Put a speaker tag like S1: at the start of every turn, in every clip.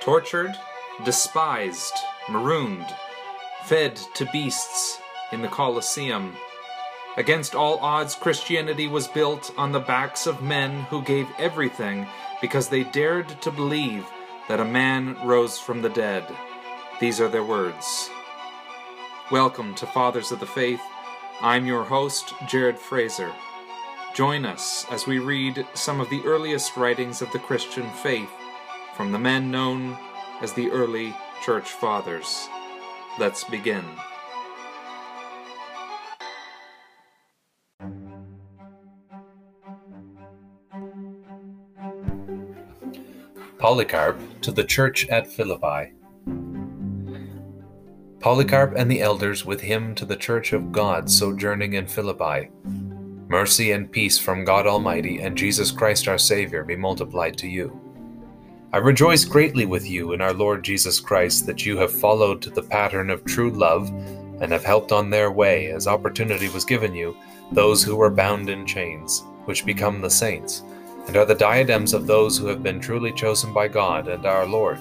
S1: tortured, despised, marooned, fed to beasts in the Colosseum. Against all odds, Christianity was built on the backs of men who gave everything because they dared to believe that a man rose from the dead. These are their words. Welcome to Fathers of the Faith. I'm your host, Jared Fraser. Join us as we read some of the earliest writings of the Christian faith from the men known as the early Church Fathers. Let's begin.
S2: Polycarp to the church at Philippi. Polycarp and the elders with him to the church of God sojourning in Philippi. Mercy and peace from God Almighty and Jesus Christ our Savior be multiplied to you. I rejoice greatly with you in our Lord Jesus Christ that you have followed the pattern of true love and have helped on their way, as opportunity was given you, those who were bound in chains, which become the saints and are the diadems of those who have been truly chosen by God and our Lord.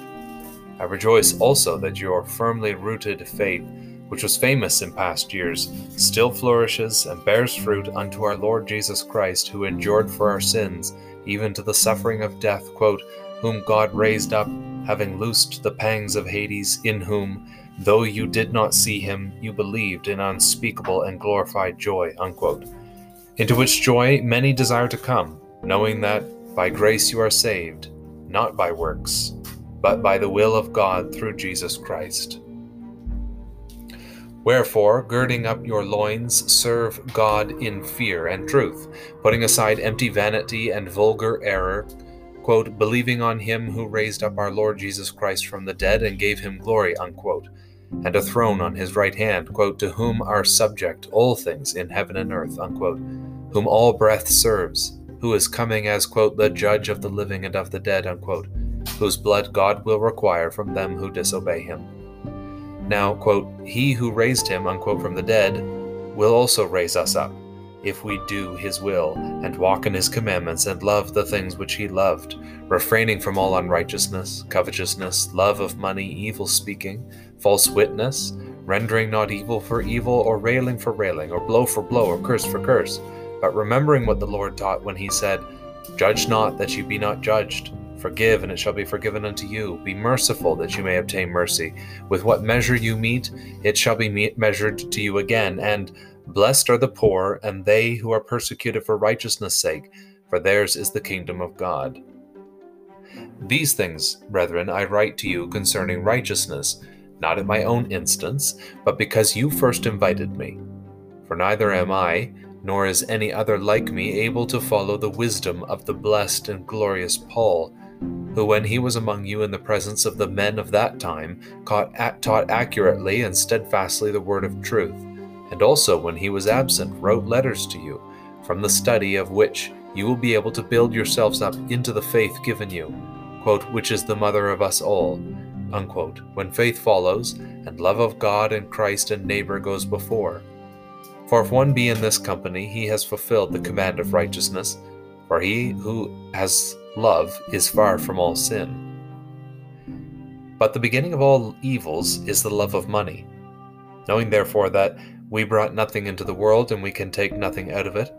S2: I rejoice also that your firmly rooted faith, which was famous in past years, still flourishes and bears fruit unto our Lord Jesus Christ, who endured for our sins, even to the suffering of death, quote, whom God raised up, having loosed the pangs of Hades, in whom, though you did not see him, you believed in unspeakable and glorified joy, unquote. Into which joy many desire to come knowing that by grace you are saved, not by works, but by the will of God through Jesus Christ. Wherefore, girding up your loins, serve God in fear and truth, putting aside empty vanity and vulgar error, quote, believing on him who raised up our Lord Jesus Christ from the dead and gave him glory, unquote, and a throne on his right hand, quote, to whom are subject all things in heaven and earth, unquote, whom all breath serves who is coming as, quote, the judge of the living and of the dead, unquote, whose blood God will require from them who disobey him. Now, quote, he who raised him, unquote, from the dead will also raise us up, if we do his will, and walk in his commandments, and love the things which he loved, refraining from all unrighteousness, covetousness, love of money, evil speaking, false witness, rendering not evil for evil, or railing for railing, or blow for blow, or curse for curse but remembering what the Lord taught when he said, Judge not that you be not judged. Forgive, and it shall be forgiven unto you. Be merciful, that you may obtain mercy. With what measure you mete, it shall be measured to you again. And blessed are the poor, and they who are persecuted for righteousness' sake, for theirs is the kingdom of God. These things, brethren, I write to you concerning righteousness, not in my own instance, but because you first invited me. For neither am I, nor is any other like me able to follow the wisdom of the blessed and glorious Paul, who, when he was among you in the presence of the men of that time, taught accurately and steadfastly the word of truth, and also when he was absent wrote letters to you, from the study of which you will be able to build yourselves up into the faith given you, quote, which is the mother of us all. Unquote, when faith follows, and love of God and Christ and neighbor goes before for if one be in this company, he has fulfilled the command of righteousness, for he who has love is far from all sin. But the beginning of all evils is the love of money. Knowing therefore that we brought nothing into the world and we can take nothing out of it,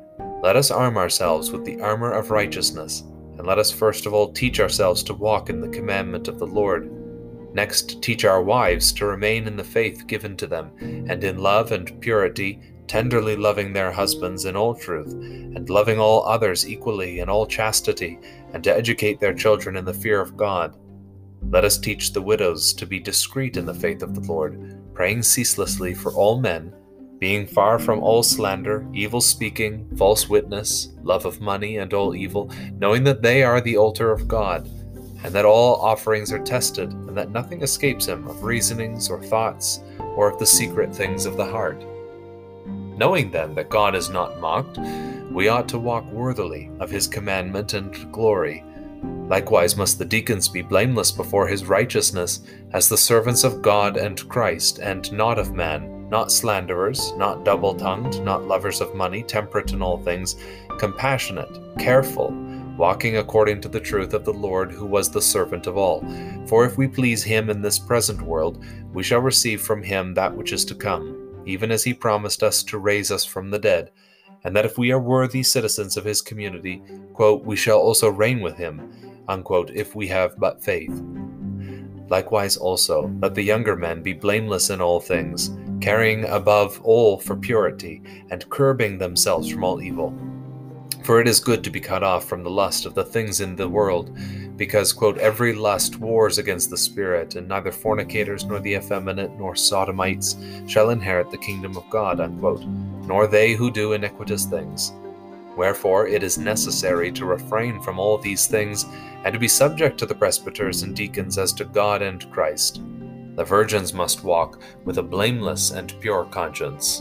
S2: let us arm ourselves with the armor of righteousness, and let us first of all teach ourselves to walk in the commandment of the Lord. Next, teach our wives to remain in the faith given to them, and in love and purity tenderly loving their husbands in all truth, and loving all others equally in all chastity, and to educate their children in the fear of God. Let us teach the widows to be discreet in the faith of the Lord, praying ceaselessly for all men, being far from all slander, evil speaking, false witness, love of money, and all evil, knowing that they are the altar of God, and that all offerings are tested, and that nothing escapes him of reasonings or thoughts, or of the secret things of the heart. Knowing then that God is not mocked, we ought to walk worthily of his commandment and glory. Likewise must the deacons be blameless before his righteousness, as the servants of God and Christ, and not of man, not slanderers, not double tongued, not lovers of money, temperate in all things, compassionate, careful, walking according to the truth of the Lord, who was the servant of all. For if we please him in this present world, we shall receive from him that which is to come, even as he promised us to raise us from the dead, and that if we are worthy citizens of his community, quote, we shall also reign with him, unquote, if we have but faith. Likewise also, let the younger men be blameless in all things, caring above all for purity, and curbing themselves from all evil. For it is good to be cut off from the lust of the things in the world, because, quote, every lust wars against the Spirit, and neither fornicators, nor the effeminate, nor sodomites shall inherit the kingdom of God, unquote, nor they who do iniquitous things. Wherefore it is necessary to refrain from all these things, and to be subject to the presbyters and deacons as to God and Christ. The virgins must walk with a blameless and pure conscience.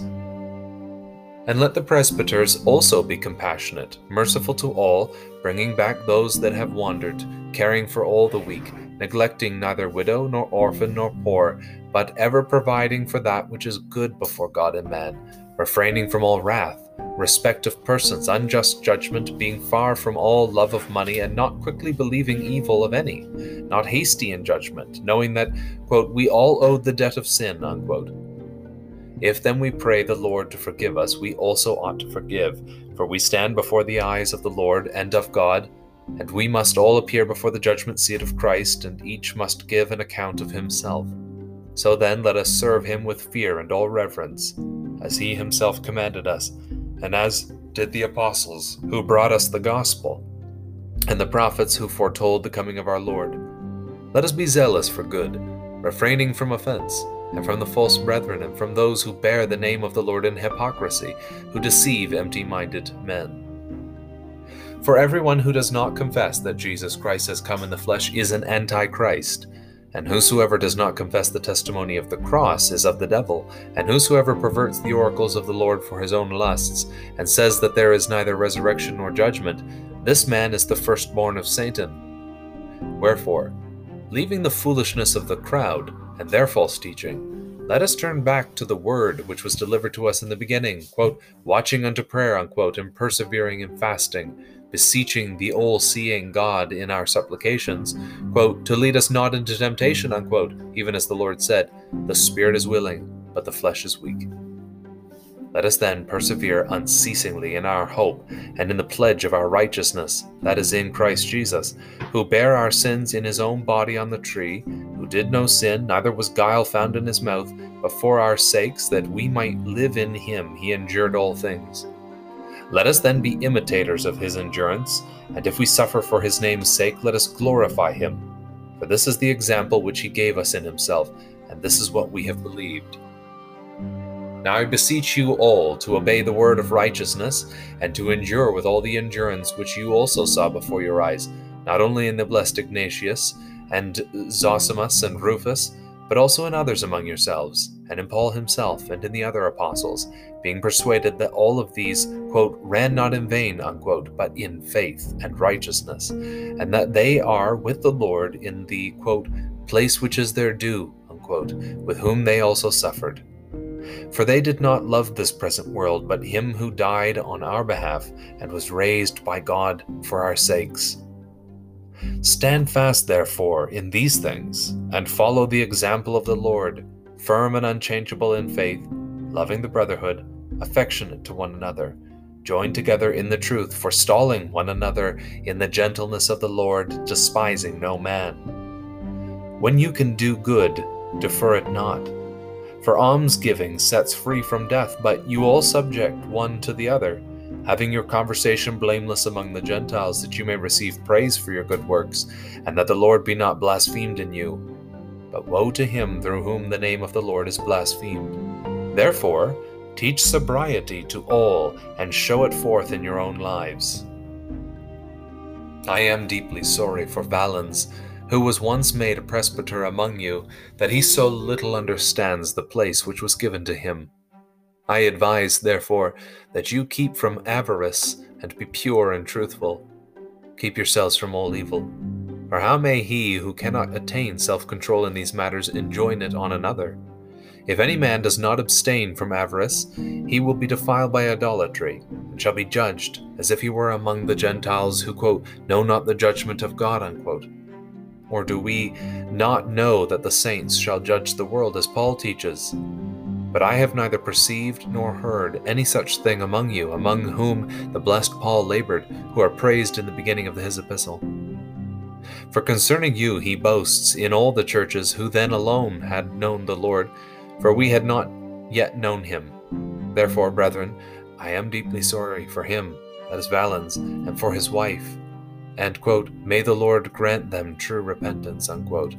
S2: And let the presbyters also be compassionate, merciful to all, bringing back those that have wandered, caring for all the weak, neglecting neither widow nor orphan nor poor, but ever providing for that which is good before God and man, refraining from all wrath, respect of persons, unjust judgment, being far from all love of money, and not quickly believing evil of any, not hasty in judgment, knowing that, quote, we all owe the debt of sin, unquote if then we pray the Lord to forgive us, we also ought to forgive, for we stand before the eyes of the Lord and of God, and we must all appear before the judgment seat of Christ, and each must give an account of himself. So then let us serve him with fear and all reverence, as he himself commanded us, and as did the apostles who brought us the gospel, and the prophets who foretold the coming of our Lord. Let us be zealous for good, refraining from offense and from the false brethren, and from those who bear the name of the Lord in hypocrisy, who deceive empty minded men. For everyone who does not confess that Jesus Christ has come in the flesh is an antichrist. And whosoever does not confess the testimony of the cross is of the devil, and whosoever perverts the oracles of the Lord for his own lusts, and says that there is neither resurrection nor judgment, this man is the firstborn of Satan. Wherefore, leaving the foolishness of the crowd, and their false teaching. Let us turn back to the word which was delivered to us in the beginning, quote, watching unto prayer, unquote, and persevering in fasting, beseeching the all-seeing God in our supplications, quote, to lead us not into temptation, unquote, even as the Lord said, the spirit is willing, but the flesh is weak. Let us then persevere unceasingly in our hope and in the pledge of our righteousness, that is in Christ Jesus, who bare our sins in his own body on the tree, who did no sin, neither was guile found in his mouth, but for our sakes, that we might live in him, he endured all things. Let us then be imitators of his endurance, and if we suffer for his name's sake, let us glorify him. For this is the example which he gave us in himself, and this is what we have believed. Now I beseech you all to obey the word of righteousness, and to endure with all the endurance which you also saw before your eyes, not only in the blessed Ignatius, and Zosimus, and Rufus, but also in others among yourselves, and in Paul himself, and in the other apostles, being persuaded that all of these, quote, ran not in vain, unquote, but in faith and righteousness, and that they are with the Lord in the, quote, place which is their due, unquote, with whom they also suffered. For they did not love this present world, but him who died on our behalf and was raised by God for our sakes. Stand fast, therefore, in these things, and follow the example of the Lord, firm and unchangeable in faith, loving the brotherhood, affectionate to one another, joined together in the truth, forestalling one another in the gentleness of the Lord, despising no man. When you can do good, defer it not for almsgiving sets free from death, but you all subject one to the other, having your conversation blameless among the Gentiles, that you may receive praise for your good works, and that the Lord be not blasphemed in you. But woe to him through whom the name of the Lord is blasphemed. Therefore, teach sobriety to all, and show it forth in your own lives. I am deeply sorry for Valens who was once made a presbyter among you, that he so little understands the place which was given to him. I advise, therefore, that you keep from avarice and be pure and truthful. Keep yourselves from all evil. For how may he who cannot attain self control in these matters enjoin it on another? If any man does not abstain from avarice, he will be defiled by idolatry, and shall be judged as if he were among the Gentiles who, quote, know not the judgment of God, unquote. Or do we not know that the saints shall judge the world, as Paul teaches? But I have neither perceived nor heard any such thing among you, among whom the blessed Paul labored, who are praised in the beginning of his epistle. For concerning you he boasts in all the churches who then alone had known the Lord, for we had not yet known him. Therefore, brethren, I am deeply sorry for him, that is Valens, and for his wife. And, quote, May the Lord grant them true repentance. Unquote.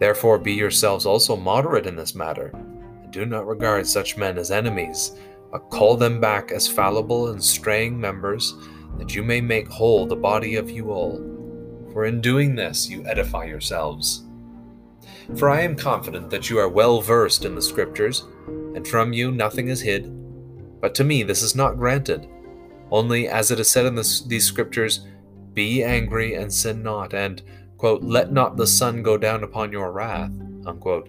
S2: Therefore, be yourselves also moderate in this matter and do not regard such men as enemies, but call them back as fallible and straying members, that you may make whole the body of you all. For in doing this you edify yourselves. For I am confident that you are well versed in the Scriptures, and from you nothing is hid. But to me this is not granted. Only, as it is said in these Scriptures, Be angry and sin not, and, quote, Let not the sun go down upon your wrath. Unquote.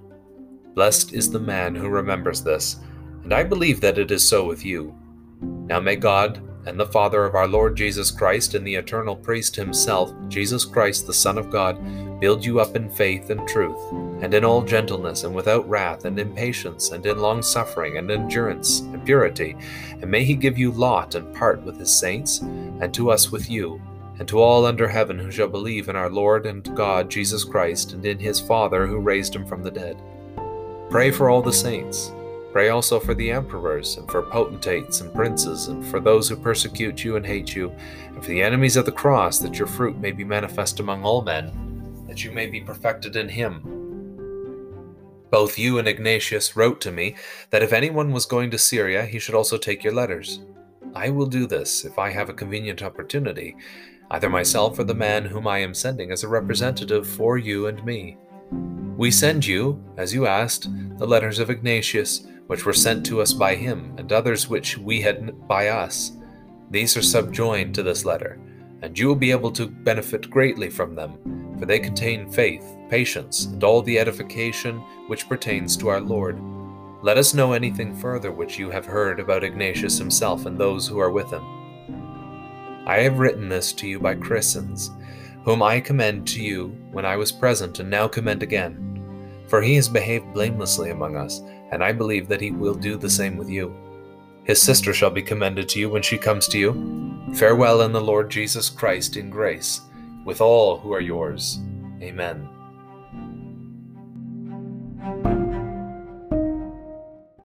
S2: Blessed is the man who remembers this, and I believe that it is so with you. Now may God and the Father of our Lord Jesus Christ and the eternal priest himself, Jesus Christ, the Son of God, build you up in faith and truth, and in all gentleness, and without wrath, and impatience and in long suffering, and endurance, and purity. And may he give you lot and part with his saints, and to us with you, and to all under heaven who shall believe in our Lord and God Jesus Christ, and in his Father who raised him from the dead Pray for all the saints. Pray also for the emperors, and for potentates and princes, and for those who persecute you and hate you, and for the enemies of the cross, that your fruit may be manifest among all men, that you may be perfected in him. Both you and Ignatius wrote to me that if anyone was going to Syria, he should also take your letters. I will do this if I have a convenient opportunity, either myself or the man whom I am sending as a representative for you and me. We send you, as you asked, the letters of Ignatius, which were sent to us by him, and others which we had by us. These are subjoined to this letter, and you will be able to benefit greatly from them, for they contain faith, patience, and all the edification which pertains to our Lord. Let us know anything further which you have heard about Ignatius himself and those who are with him. I have written this to you by Crescens, whom I commend to you when I was present and now commend again for he has behaved blamelessly among us, and I believe that he will do the same with you. His sister shall be commended to you when she comes to you. Farewell in the Lord Jesus Christ in grace, with all who are yours. Amen.